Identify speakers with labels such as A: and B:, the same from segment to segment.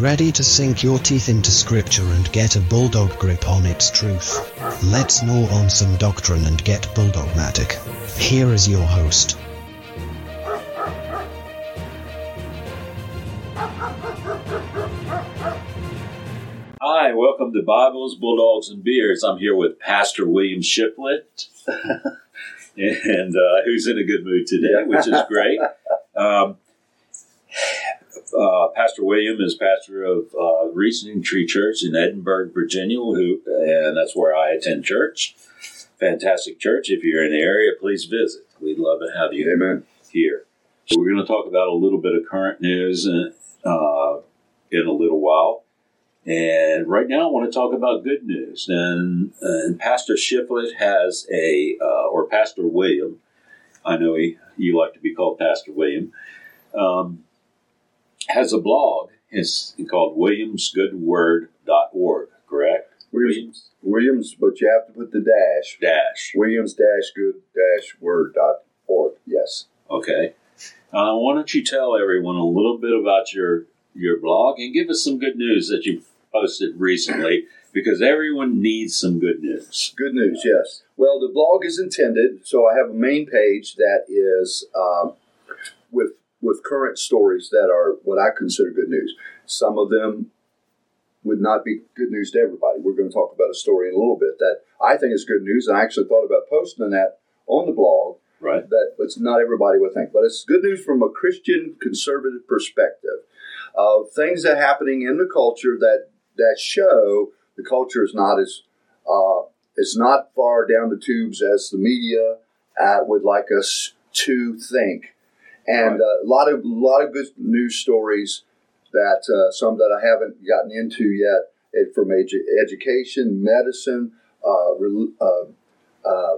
A: ready to sink your teeth into scripture and get a bulldog grip on its truth? Let's gnaw on some doctrine and get bulldogmatic. Here is your host.
B: Hi, welcome to Bibles, Bulldogs, and Beers. I'm here with Pastor William Shiplet, and uh, who's in a good mood today, which is great. Um, uh, pastor William is pastor of uh, Reasoning Tree Church in Edinburg, Virginia, who, and that's where I attend church. Fantastic church. If you're in the area, please visit. We'd love to have you
C: Amen.
B: here. So we're going to talk about a little bit of current news uh, in a little while. And right now, I want to talk about good news. And, and Pastor Shiplet has a, uh, or Pastor William, I know he, you like to be called Pastor William, um, has a blog. It's called williamsgoodword.org, correct?
C: Williams, Williams, but you have to put the dash.
B: Dash.
C: Williams dash good dash word dot org. Yes.
B: Okay. Uh, why don't you tell everyone a little bit about your your blog and give us some good news that you posted recently because everyone needs some good news.
C: Good news. Yes. Well, the blog is intended. So I have a main page that is um, with with current stories that are what I consider good news. Some of them would not be good news to everybody. We're going to talk about a story in a little bit that I think is good news, and I actually thought about posting that on the blog.
B: Right.
C: That but not everybody would think, but it's good news from a Christian conservative perspective of things that are happening in the culture that that show the culture is not as uh, is not far down the tubes as the media uh, would like us to think, and uh, a lot of lot of good news stories that uh, some that I haven't gotten into yet from edu- education, medicine, uh, rel- uh, uh,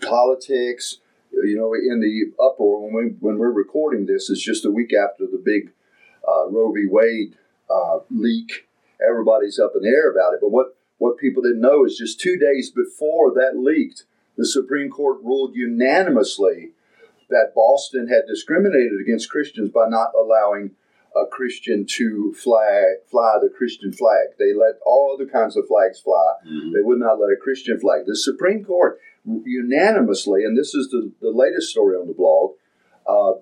C: politics. You know, in the uproar when we when we're recording this, it's just a week after the big uh, Roe v. Wade uh, leak. Everybody's up in the air about it. But what what people didn't know is just two days before that leaked, the Supreme Court ruled unanimously that Boston had discriminated against Christians by not allowing a Christian to fly fly the Christian flag. They let all other kinds of flags fly.
B: Mhm.
C: They would not let a Christian flag. The Supreme Court unanimously, and this is the, the latest story on the blog, uh,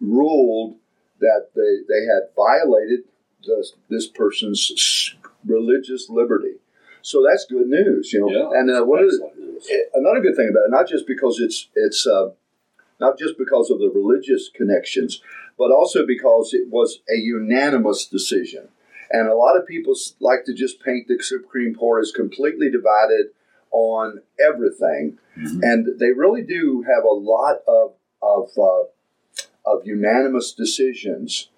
C: ruled that they, they had violated this, this person's religious liberty. So that's good news, you know.
B: Yeah.
C: and uh, one of the,
B: Excellent news.
C: another good thing about it, not just because it's it's uh, not just because of the religious connections, but also because it was a unanimous decision. And a lot of people like to just paint the Supreme Court as completely divided on everything,
B: Mhm.
C: and they really do have a lot of of uh, of unanimous decisions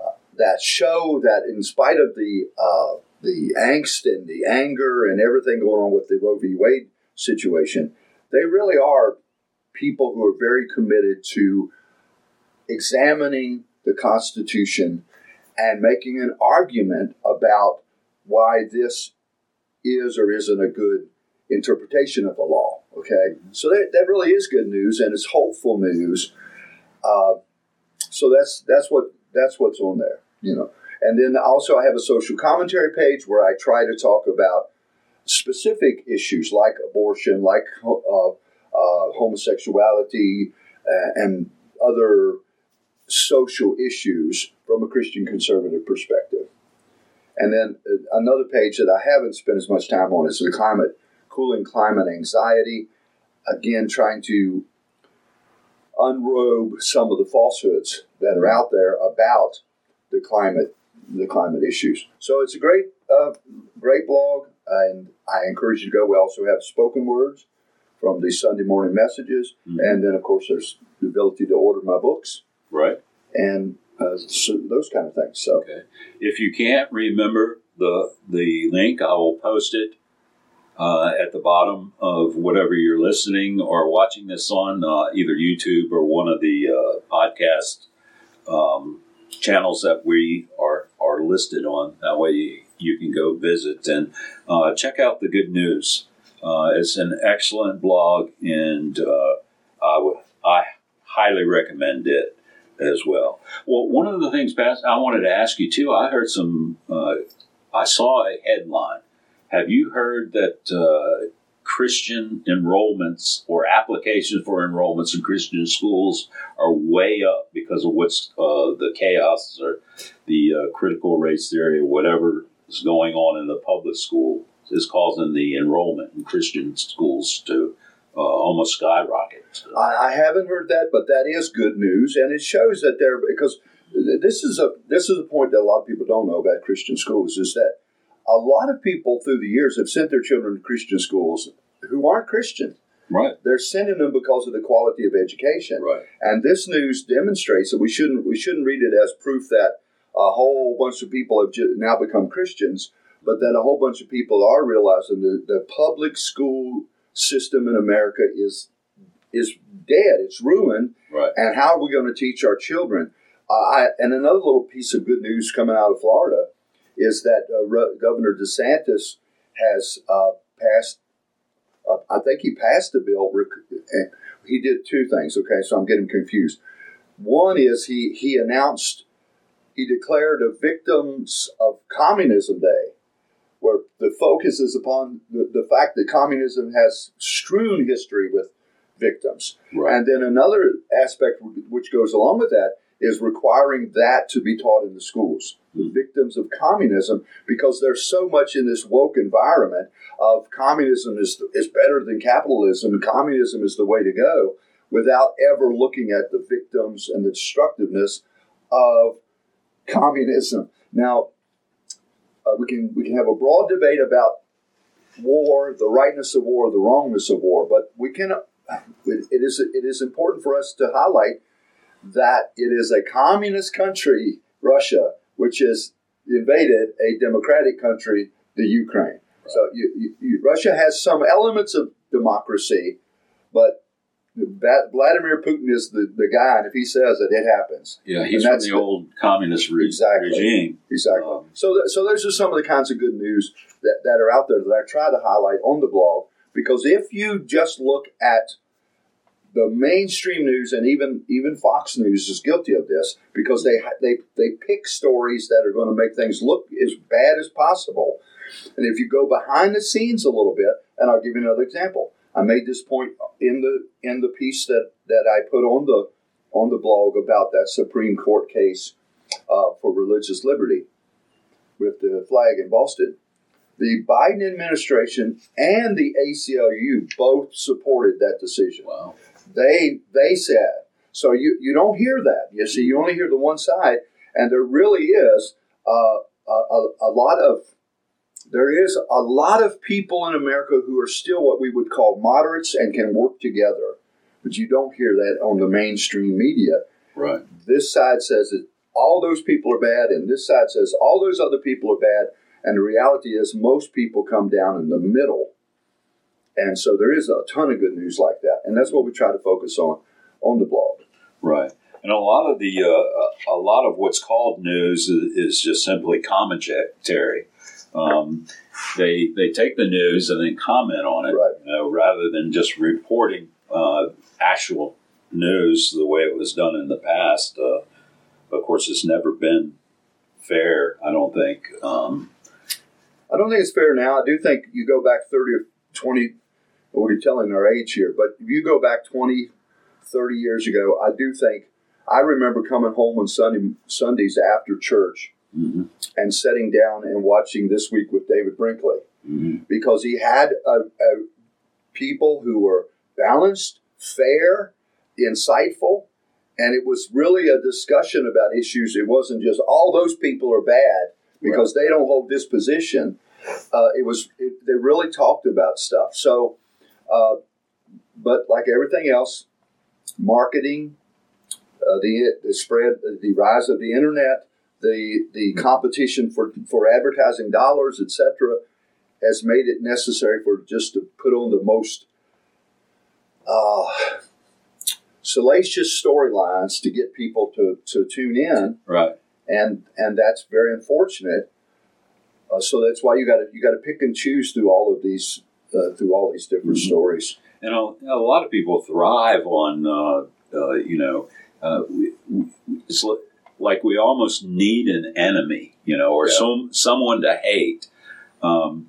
C: uh, that show that, in spite of the uh, the angst and the anger and everything going on with the Roe v. Wade situation, they really are people who are very committed to examining the Constitution and making an argument about why this is or isn't a good interpretation of the law. Okay, so that, that really is good news and it's hopeful news. Uh, so that's that's what that's what's on there, you know. And then also I have a social commentary page where I try to talk about specific issues like abortion, like uh, homosexuality, uh, and other social issues from a Christian conservative perspective. And then uh, another page that I haven't spent as much time on is the climate, cooling climate anxiety. Again, trying to unrobe some of the falsehoods that are out there about the climate, the climate issues. So it's a great, uh, great blog, and I encourage you to go. We also have spoken words from the Sunday morning messages,
B: Mhm.
C: and then of course there's the ability to order my books
B: Right.
C: and uh, so those kind of things. So
B: Okay. If you can't remember the the link, I will post it uh, at the bottom of whatever you're listening or watching this on, uh, either YouTube or one of the uh, podcast um, channels that we are are listed on. That way, you, you can go visit and uh, check out the good news. Uh, it's an excellent blog, and uh, I would I highly recommend it. as well. Well, one of the things, Pat, I wanted to ask you too. I heard some. Uh, I saw a headline. Have you heard that uh, Christian enrollments or applications for enrollments in Christian schools are way up because of what's uh, the chaos or the uh, critical race theory or whatever is going on in the public school is causing the enrollment in Christian schools to uh, almost skyrocket.
C: I, I haven't heard that, but that is good news, and it shows that there because this is a this is a point that a lot of people don't know about Christian schools is that a lot of people through the years have sent their children to Christian schools who aren't Christian.
B: Right.
C: They're sending them because of the quality of education.
B: Right.
C: And this news demonstrates that we shouldn't we shouldn't read it as proof that a whole bunch of people have now become Christians, but that a whole bunch of people are realizing that the public school system in America is is dead. It's ruined.
B: Right.
C: And how are we going to teach our children? Uh, I, and another little piece of good news coming out of Florida is that uh, Re- Governor DeSantis has uh, passed. Uh, I think he passed a bill. rec- and He did two things. Okay, so I'm getting confused. One is he he announced he declared a Victims of Communism Day, where the focus is upon the, the fact that communism has strewn history with victims.
B: Right.
C: And then another aspect which goes along with that is requiring that to be taught in the schools, the hmm. victims of communism, because there's so much in this woke environment of communism is, is better than capitalism, communism is the way to go, without ever looking at the victims and the destructiveness of communism. Now, uh, we can we can have a broad debate about war, the rightness of war, the wrongness of war, but we can. It, it is it is important for us to highlight that it is a communist country, Russia, which has invaded a democratic country, the Ukraine. So you, you, you, Russia has some elements of democracy, but Vladimir Putin is the, the guy, and if he says it, it happens.
B: Yeah, he's
C: And
B: from the
C: the-
B: old communist re-
C: Exactly.
B: regime.
C: Exactly.
B: Um,
C: so, th- so those are some of the kinds of good news that, that are out there that I try to highlight on the blog. Because if you just look at the mainstream news, and even even Fox News is guilty of this, because they they they pick stories that are going to make things look as bad as possible. And if you go behind the scenes a little bit, and I'll give you another example. I made this point in the in the piece that that I put on the on the blog about that Supreme Court case uh, for religious liberty with the flag in Boston. The Biden administration and the ACLU both supported that decision.
B: wow.
C: They they said so. You you don't hear that. You see, you only hear the one side, and there really is uh, a, a, a lot of there is a lot of people in America who are still what we would call moderates and can work together, but you don't hear that on the mainstream media
B: Right.
C: this side says that all those people are bad, and this side says all those other people are bad. And the reality is, most people come down in the middle. And so there is a ton of good news like that. And that's what we try to focus on on the blog.
B: Right. And a lot of the uh, a lot of what's called news is, is just simply commentary. Um, they they take the news and then comment on it,
C: Right.
B: you know, rather than just reporting uh, actual news the way it was done in the past. Uh, of course, it's never been fair. I don't think. Um,
C: I don't think it's fair now. I do think you go back 30 or 20, well, we're telling our age here, but if you go back 20, 30 years ago, I do think, I remember coming home on Sunday, Sundays after church
B: mhm,
C: and sitting down and watching This Week with David Brinkley.
B: mhm.
C: because he had a, a people who were balanced, fair, insightful, and it was really a discussion about issues. It wasn't just all those people are bad because they don't hold this position. Uh, it was it, they really talked about stuff. So, uh, but like everything else, marketing, uh, the the spread, the rise of the internet, the the competition for for advertising dollars, etc has made it necessary for just to put on the most uh, salacious storylines to get people to, to tune in,
B: Right.
C: and and that's very unfortunate. Uh, so that's why you got to you got to pick and choose through all of these uh, through all these different
B: Mhm.
C: stories.
B: And a, a lot of people thrive on, uh, uh, you know, uh, we, it's li- like we almost need an enemy, you know, or
C: Yeah.
B: some someone to hate. Um,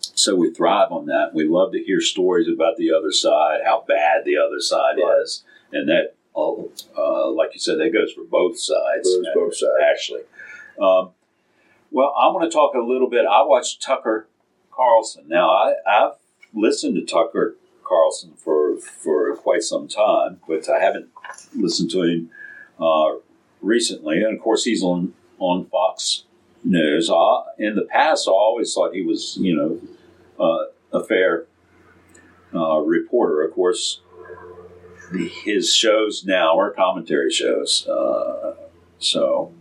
B: so we thrive on that. We love to hear stories about the other side, how bad the other side
C: Right.
B: is, and that, uh, uh, like you said, that goes for both sides.
C: Goes both sides.
B: actually. Um, well, I want to talk a little bit. I watched Tucker Carlson. Now, I, I've listened to Tucker Carlson for for quite some time, but I haven't listened to him uh, recently. And of course, he's on on Fox News. In the past, I always thought he was, you know, uh, a fair uh, reporter. Of course, his shows now are commentary shows, uh, so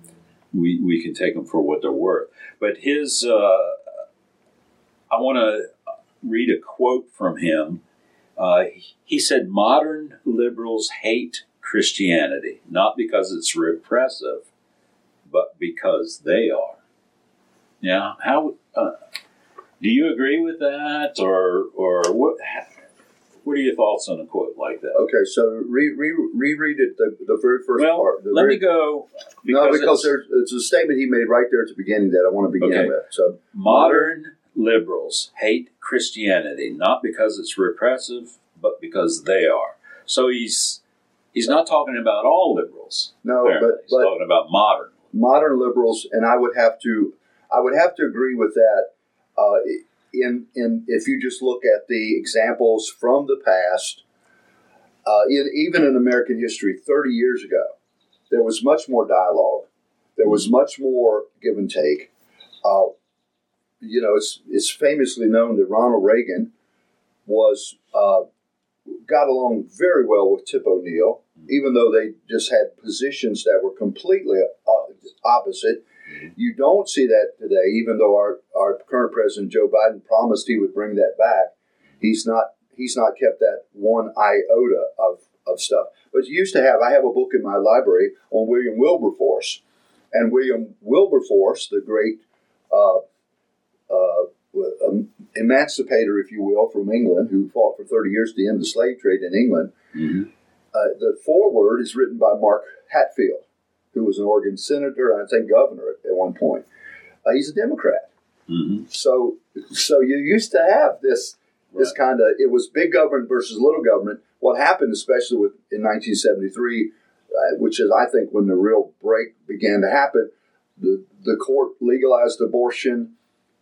B: we we can take them for what they're worth. But his, uh, I want to read a quote from him. Uh, he said, "Modern liberals hate Christianity not because it's repressive, but because they are." Now, how uh, do you agree with that, or or what? What are your thoughts on a quote like that?
C: Okay, so re, re, reread it the, the very first
B: well,
C: part. The
B: let
C: very,
B: me go.
C: no, because
B: it's
C: there's it's a statement he made right there at the beginning that I want to begin
B: Okay.
C: with. So
B: modern liberals hate Christianity not because it's repressive, but because they are. So he's he's not talking about all liberals.
C: no,
B: apparently.
C: but
B: he's
C: but
B: talking about modern.
C: modern liberals, and I would have to, I would have to agree with that. Uh, in in if you just look at the examples from the past, uh, in, even in American history, thirty years ago, there was much more dialogue. There was much more give and take. Uh, you know, it's it's famously known that Ronald Reagan was uh, got along very well with Tip O'Neill, even though they just had positions that were completely uh, opposite. You don't see that today, even though our, our current president Joe Biden promised he would bring that back. He's not he's not kept that one iota of, of stuff. But you used to have I have a book in my library on William Wilberforce. And William Wilberforce, the great uh, uh, um, emancipator, if you will, from England, who fought for 30 years to end the slave trade in England, uh, the foreword is written by Mark Hatfield, who was an Oregon senator and I think governor at, at one point. Uh, he's a Democrat.
B: hmm
C: So, so you used to have this this kind of it was big government versus little government. What happened, especially with in 1973, uh, which is I think when the real break began to happen, the the court legalized abortion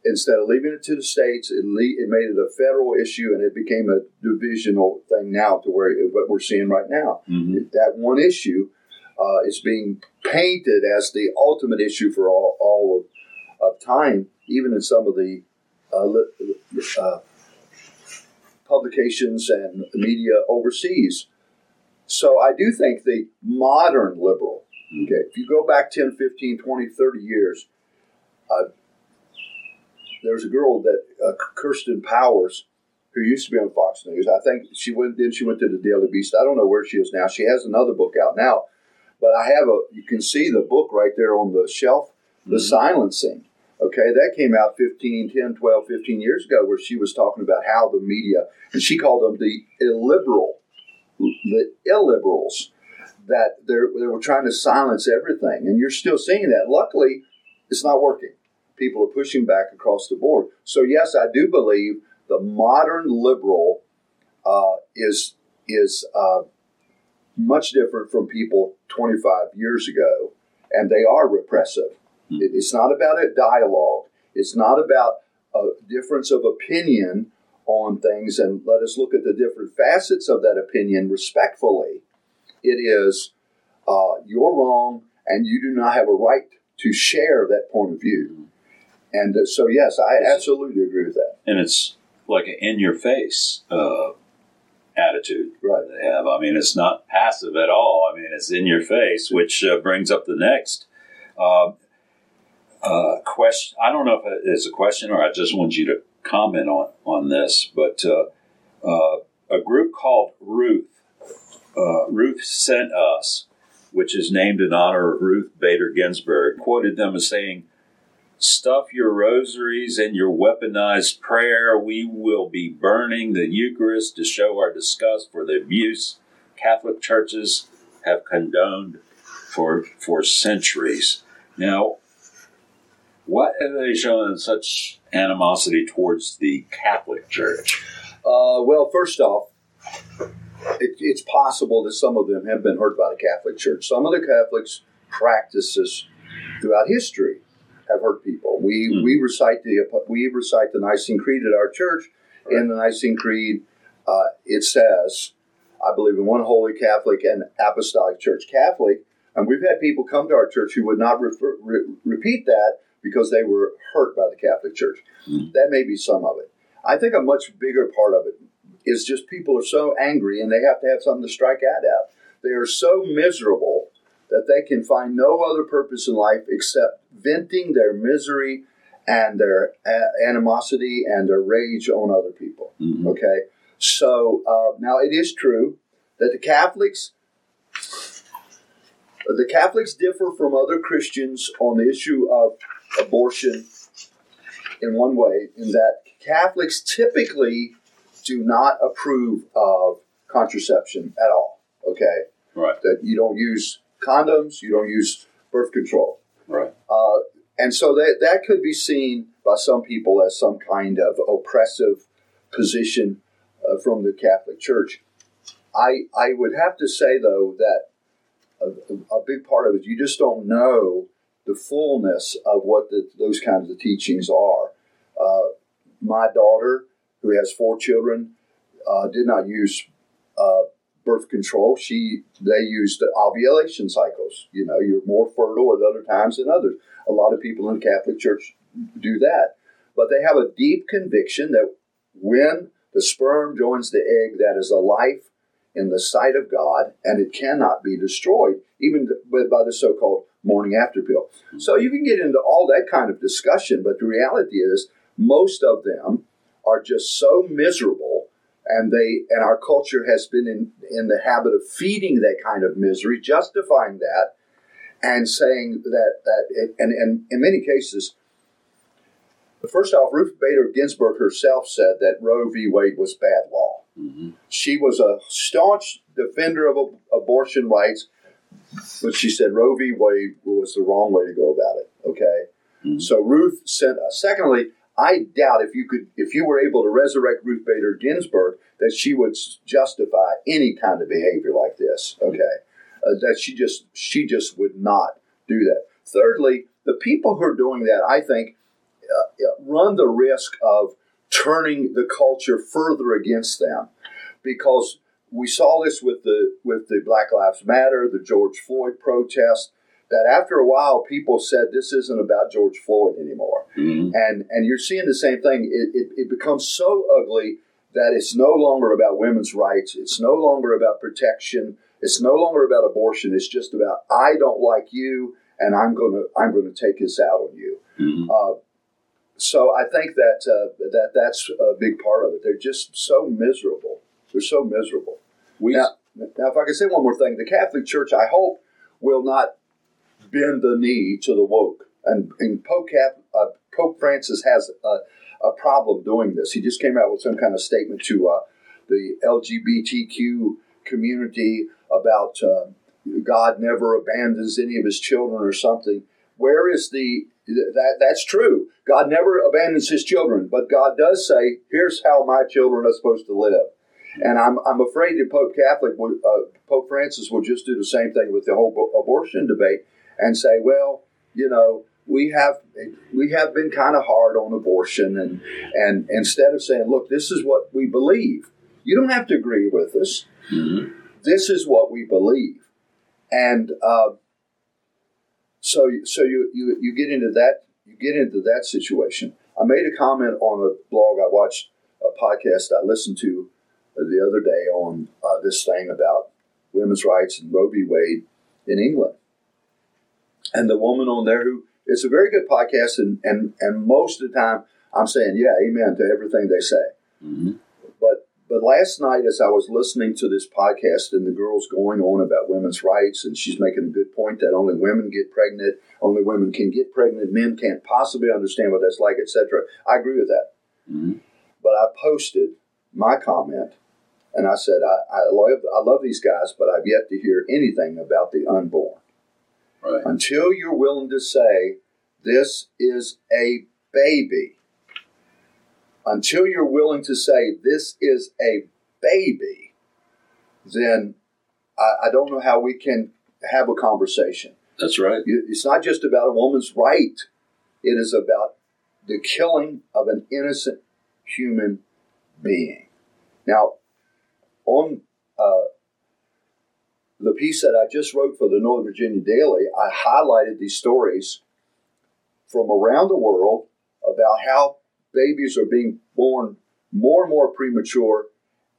C: instead of leaving it to the states. It, le- it made it a federal issue, and it became a divisional thing now to where it, what we're seeing right now.
B: hmm
C: That one issue uh, is being painted as the ultimate issue for all, all of, of time, even in some of the uh, uh, publications and media overseas. So I do think the modern liberal, okay, if you go back 10, 15, 20, 30 years, uh, there's a girl that, uh, Kirsten Powers, who used to be on Fox News. I think she went, then she went to the Daily Beast. I don't know where she is now. She has another book out now, but I have a, you can see the book right there on the shelf, The
B: Mhm.
C: Silencing. Okay, that came out 15, 10, 12, 15 years ago, where she was talking about how the media, and she called them the illiberal, the illiberals, that they were trying to silence everything. And you're still seeing that. Luckily, it's not working. People are pushing back across the board. So, yes, I do believe the modern liberal uh, is, is uh, much different from people 25 years ago, and they are repressive.
B: Hmm.
C: It- it's not about a dialogue. It's not about a difference of opinion on things, and let us look at the different facets of that opinion respectfully. It is uh, you're wrong, and you do not have a right to share that point of view. And uh, so, yes, I absolutely agree with that.
B: And it's like an in your face uh, attitude
C: Right.
B: they have. I mean, it's not passive at all. I mean, it's in your face, which uh, brings up the next uh, uh, question. I don't know if it's a question or I just want you to comment on on this, but uh, uh, a group called Ruth, uh, Ruth sent us, which is named in honor of Ruth Bader Ginsburg, quoted them as saying. Stuff your rosaries and your weaponized prayer. We will be burning the Eucharist to show our disgust for the abuse Catholic churches have condoned for for centuries. Now, what have they shown such animosity towards the Catholic Church?
C: Uh, well, first off, it, it's possible that some of them have been hurt by the Catholic Church. Some of the Catholics' practices throughout history have hurt people. We
B: Hmm.
C: we recite the we recite the Nicene Creed at our church. In the Nicene Creed, uh, it says, "I believe in one holy Catholic and Apostolic Church." Catholic, and we've had people come to our church who would not refer, re- repeat that because they were hurt by the Catholic Church.
B: Hmm.
C: That may be some of it. I think a much bigger part of it is just people are so angry and they have to have something to strike out at. They are so miserable that they can find no other purpose in life except venting their misery and their animosity and their rage on other people.
B: Mhm.
C: Okay, so uh, now it is true that the Catholics. The Catholics differ from other Christians on the issue of abortion in one way, in that Catholics typically do not approve of contraception at all. Okay,
B: Right,
C: that you don't use condoms, you don't use birth control.
B: right.
C: Uh, and so that, that could be seen by some people as some kind of oppressive position uh, from the Catholic Church. I, I would have to say, though, that a, a big part of it, you just don't know the fullness of what the, those kinds of teachings are. Uh, my daughter, who has four children, uh, did not use uh, birth control. She they used the ovulation cycles. You know, you're more fertile at other times than others. A lot of people in the Catholic Church do that, but they have a deep conviction that when the sperm joins the egg, that is a life in the sight of God, and it cannot be destroyed, even by the so-called morning after pill. So you can get into all that kind of discussion, but the reality is most of them are just so miserable and they and our culture has been in, in the habit of feeding that kind of misery, justifying that, and saying that that it, and, and in many cases, first off, Ruth Bader Ginsburg herself said that Roe v. Wade was bad law.
B: hmm
C: She was a staunch defender of ab- abortion rights, but she said Roe v. Wade was the wrong way to go about it. Okay,
B: Mhm.
C: so Ruth sent. Uh, secondly, I doubt if you could, if you were able to resurrect Ruth Bader Ginsburg, that she would justify any kind of behavior like this. Okay, uh, that she just she just would not do that. Thirdly, the people who are doing that, I think, uh, uh, run the risk of turning the culture further against them, because we saw this with the with the Black Lives Matter, the George Floyd protest. That after a while, people said this isn't about George Floyd anymore
B: hmm
C: and and you're seeing the same thing. It, it, it becomes so ugly that it's no longer about women's rights. It's no longer about protection. It's no longer about abortion. It's just about I don't like you, and I'm gonna I'm gonna take this out on you.
B: hmm
C: Uh, so I think that uh, that that's a big part of it. They're just so miserable. They're so miserable.
B: We,
C: Now, now, if I can say one more thing, the Catholic Church, I hope, will not bend the knee to the woke. And, and Pope, uh, Pope Francis has a, a problem doing this. He just came out with some kind of statement to uh, the LGBTQ community about uh, God never abandons any of his children or something. Where is the that? That's true. God never abandons his children, but God does say, "Here's how my children are supposed to live." And I'm, I'm afraid that Pope Catholic, will, uh, Pope Francis will just do the same thing with the whole abortion debate and say, well, you know, we have we have been kind of hard on abortion, and and instead of saying, look, this is what we believe, you don't have to agree with us.
B: Mhm.
C: This is what we believe, and uh, so so you, you you get into that you get into that situation. I made a comment on a blog I watched a podcast I listened to the other day on uh, this thing about women's rights and Roe v. Wade in England. And the woman on there who it's a very good podcast and, and, and most of the time I'm saying, yeah, amen to everything they say.
B: Mhm.
C: But but last night as I was listening to this podcast and the girl's going on about women's rights and she's making a good point that only women get pregnant, only women can get pregnant, men can't possibly understand what that's like, etc. I agree with that.
B: Mhm.
C: But I posted my comment and I said, I, I love I love these guys, but I've yet to hear anything about the unborn.
B: Right.
C: Until you're willing to say, this is a baby. Until you're willing to say, this is a baby, then I, I don't know how we can have a conversation.
B: That's right.
C: It's not just about a woman's right, it is about the killing of an innocent human being. Now, on uh, the piece that I just wrote for the Northern Virginia Daily, I highlighted these stories from around the world about how babies are being born more and more premature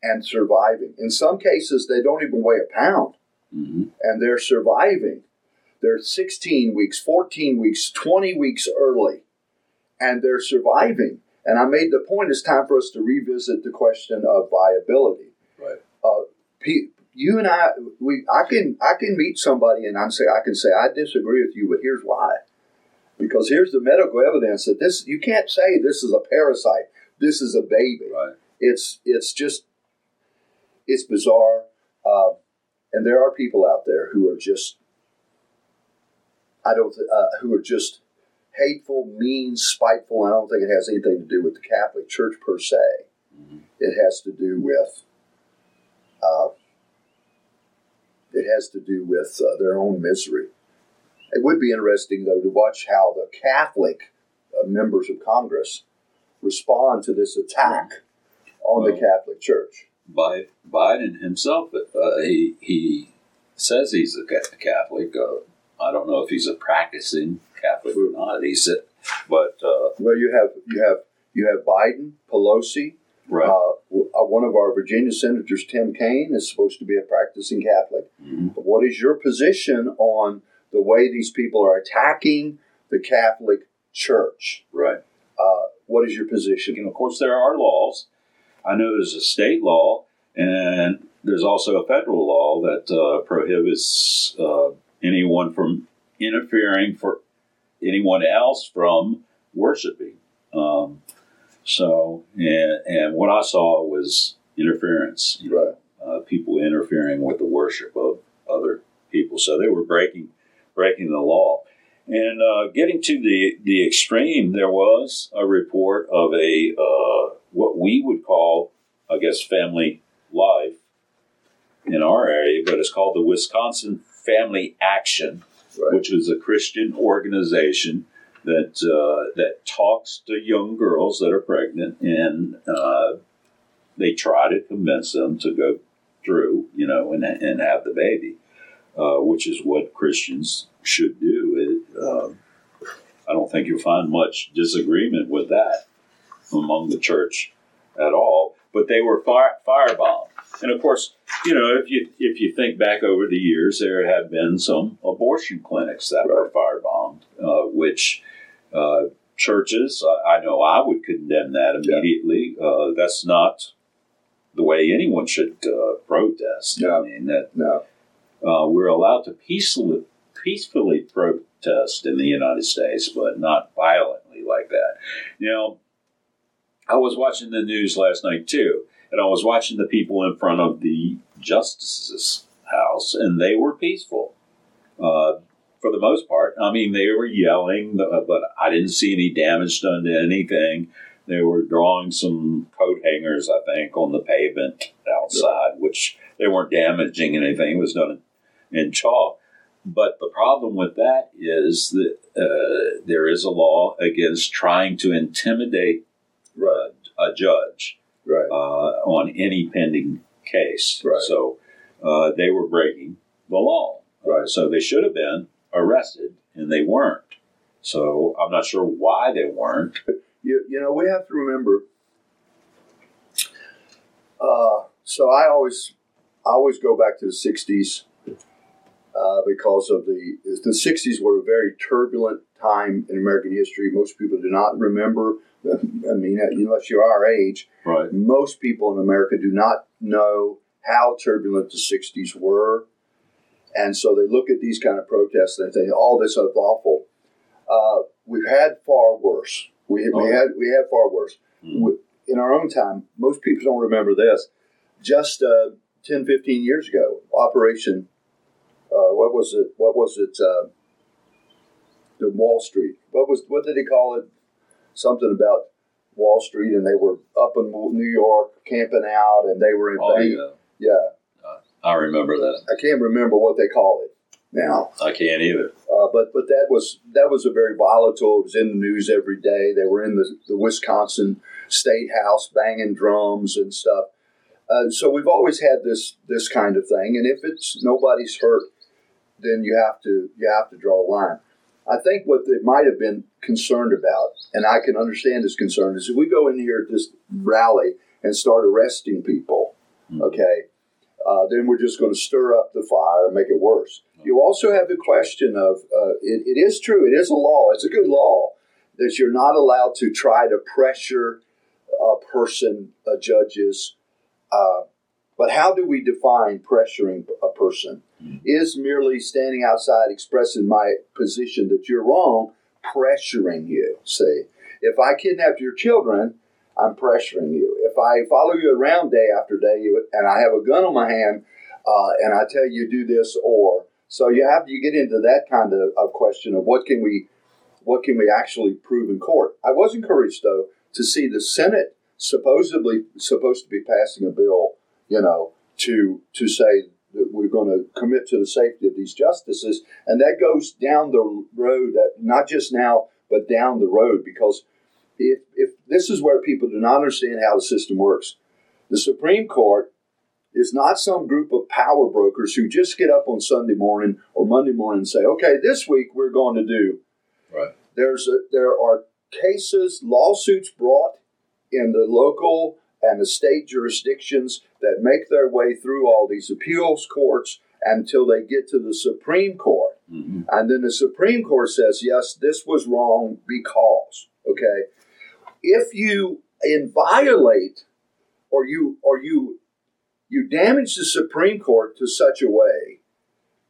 C: and surviving. In some cases, they don't even weigh a pound
B: hmm
C: and they're surviving. They're 16 weeks, 14 weeks, 20 weeks early, and they're surviving. And I made the point it's time for us to revisit the question of viability.
B: Right.
C: Uh, Pe- you and I, we, I can, I can meet somebody and I say, I can say, I disagree with you, but here's why. Because here's the medical evidence that this, you can't say this is a parasite. This is a baby
B: Right.
C: it's it's just it's bizarre uh, and there are people out there who are just i don't th- uh, who are just hateful mean spiteful i don't think it has anything to do with the catholic church per se
B: Mhm.
C: it has to do with uh, it has to do with uh, their own misery it would be interesting though to watch how the catholic uh, members of congress respond to this attack on the Catholic Church.
B: Bi- Biden himself, uh, he he says he's a Catholic. Uh, I don't know if he's a practicing Catholic or not. He's a, but uh,
C: Well, you have you have you have Biden, Pelosi.
B: right.
C: Uh, uh, one of our Virginia senators, Tim Kaine, is supposed to be a practicing Catholic.
B: Mhm.
C: What is your position on the way these people are attacking the Catholic Church?
B: Right.
C: Uh, what is your position?
B: And of course, there are laws. I know there's a state law, and there's also a federal law that uh, prohibits uh, anyone from interfering for anyone else from worshiping. Um, so, and, and what I saw was interference. You know,
C: Right.
B: uh, people interfering with the worship of other people. So they were breaking breaking the law. And uh, getting to the the extreme, there was a report of a uh, what we would call, I guess, family life in our area, but it's called the Wisconsin Family Action,
C: Right.
B: which is a Christian organization that uh, that talks to young girls that are pregnant, and uh, they try to convince them to go through, you know, and and have the baby, uh, which is what Christians should do. It, um, I don't think you'll find much disagreement with that among the church at all. But they were fire, firebombed, and of course, you know, if you if you think back over the years, there have been some abortion clinics that were firebombed, uh, which uh, churches, I, I know I would condemn that immediately. Uh, that's not the way anyone should uh, protest.
C: Yeah.
B: I mean that
C: No.
B: uh, we're allowed to peacefully peacefully protest in the United States, but not violently like that. You know, I was watching the news last night too, and I was watching the people in front of the justice's house, and they were peaceful. Uh, for the most part, I mean, they were yelling, but I didn't see any damage done to anything. They were drawing some coat hangers, I think, on the pavement outside, which they weren't damaging anything. It was done in chalk. But the problem with that is that uh, there is a law against trying to intimidate uh, a judge
C: Right.
B: uh, on any pending case.
C: Right.
B: So uh, they were breaking the law.
C: Right.
B: So they should have been arrested, and they weren't. So I'm not sure why they weren't.
C: You, you know, we have to remember. Uh, so I always, I always go back to the '60s uh, because of the the '60s were a very turbulent time in American history. Most people do not remember. I mean, unless you're our age,
B: Right.
C: most people in America do not know how turbulent the '60s were, and so they look at these kind of protests and they think, "Oh, this is awful." Uh, we've had far worse. We, we
B: Oh.
C: had we had far worse.
B: Hmm.
C: We- In our own time, most people don't remember this. Just uh, 10, 15 years ago, Operation, uh, what was it? What was it? Uh, the Wall Street. What was what did they call it? Something about Wall Street, and they were up in New York camping out, and they were in
B: Oh, yeah.
C: yeah.
B: I remember that.
C: I can't remember what they call it now.
B: I can't either.
C: Uh, but but that was that was a very volatile. It was in the news every day. They were in the, the Wisconsin State House banging drums and stuff. Uh, so we've always had this this kind of thing. And if it's nobody's hurt, then you have to you have to draw a line. I think what they might have been concerned about, and I can understand this concern, is if we go in here at this rally and start arresting people,
B: Hmm.
C: okay, uh, then we're just going to stir up the fire and make it worse. You also have the question of uh, it, it is true, it is a law, it's a good law that you're not allowed to try to pressure a person, uh, judges. Uh, but how do we define pressuring a person? Is merely standing outside expressing my position that you're wrong, pressuring you? See, if I kidnapped your children, I'm pressuring you. If I follow you around day after day and I have a gun on my hand uh, and I tell you do this or so you have you get into that kind of, of question of what can we what can we actually prove in court. I was encouraged though to see the Senate supposedly supposed to be passing a bill, you know, to to say that we're going to commit to the safety of these justices, and that goes down the road that not just now but down the road because if if this is where people do not understand how the system works, the Supreme Court is not some group of power brokers who just get up on Sunday morning or Monday morning and say, "Okay, this week we're going to do."
B: Right.
C: There's a, there are cases, lawsuits brought in the local and the state jurisdictions that make their way through all these appeals courts until they get to the Supreme Court.
B: hmm
C: And then the Supreme Court says, yes, this was wrong because, okay? If you in violate or you or you you damage the Supreme Court to such a way,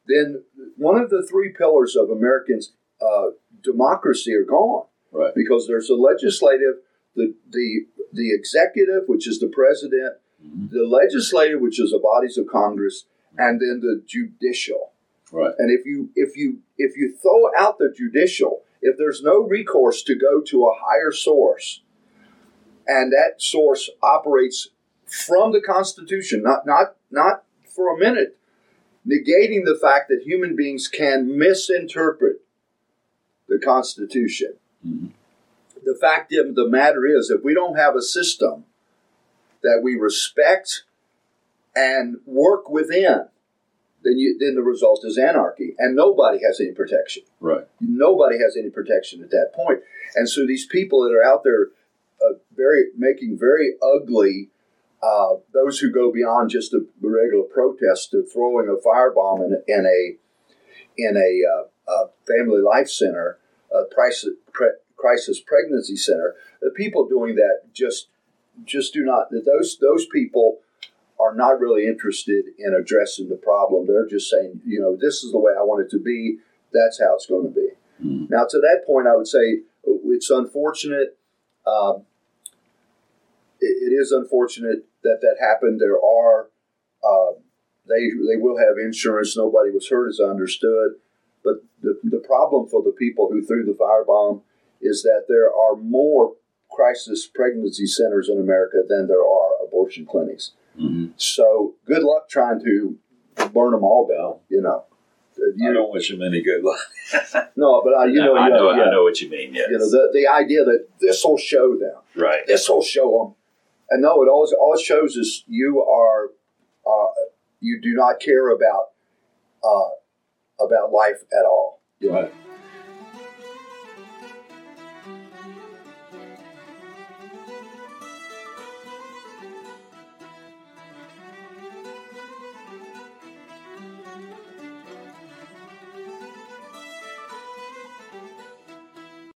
C: then one of the three pillars of Americans' uh, democracy are gone
B: Right.
C: because there's the legislative, the the the executive, which is the president,
B: Mhm.
C: the legislative, which is the bodies of Congress, and then the judicial.
B: Right.
C: And if you if you if you throw out the judicial, if there's no recourse to go to a higher source, and that source operates from the Constitution, not not not for a minute, negating the fact that human beings can misinterpret the Constitution.
B: Mhm.
C: The fact of the matter is, if we don't have a system that we respect and work within, then you then the result is anarchy, and nobody has any protection.
B: Right.
C: Nobody has any protection at that point. And so these people that are out there, uh, very making very ugly. Uh, those who go beyond just a regular protest to throwing a firebomb in, in a in a uh, family life center, a crisis, crisis pregnancy center, the people doing that just just do not. Those those people are not really interested in addressing the problem. They're just saying, you know, this is the way I want it to be. That's how it's going to be.
B: Mhm.
C: Now, to that point, I would say it's unfortunate. Um, it, it is unfortunate that that happened. There are uh, they they will have insurance. Nobody was hurt, as I understood. But the the problem for the people who threw the firebomb is that there are more crisis pregnancy centers in America than there are abortion clinics.
B: Mhm.
C: So good luck trying to burn them all down. You know. Uh,
B: I
C: You,
B: don't wish him any good luck.
C: no, but I, you know,
B: I
C: yeah,
B: know,
C: yeah.
B: I know what you mean. Yes.
C: You know, the, the idea that this will show them,
B: right.
C: this will show them. And no, it always, all it shows is you are, uh, you do not care about, uh, about life at all.
B: Right.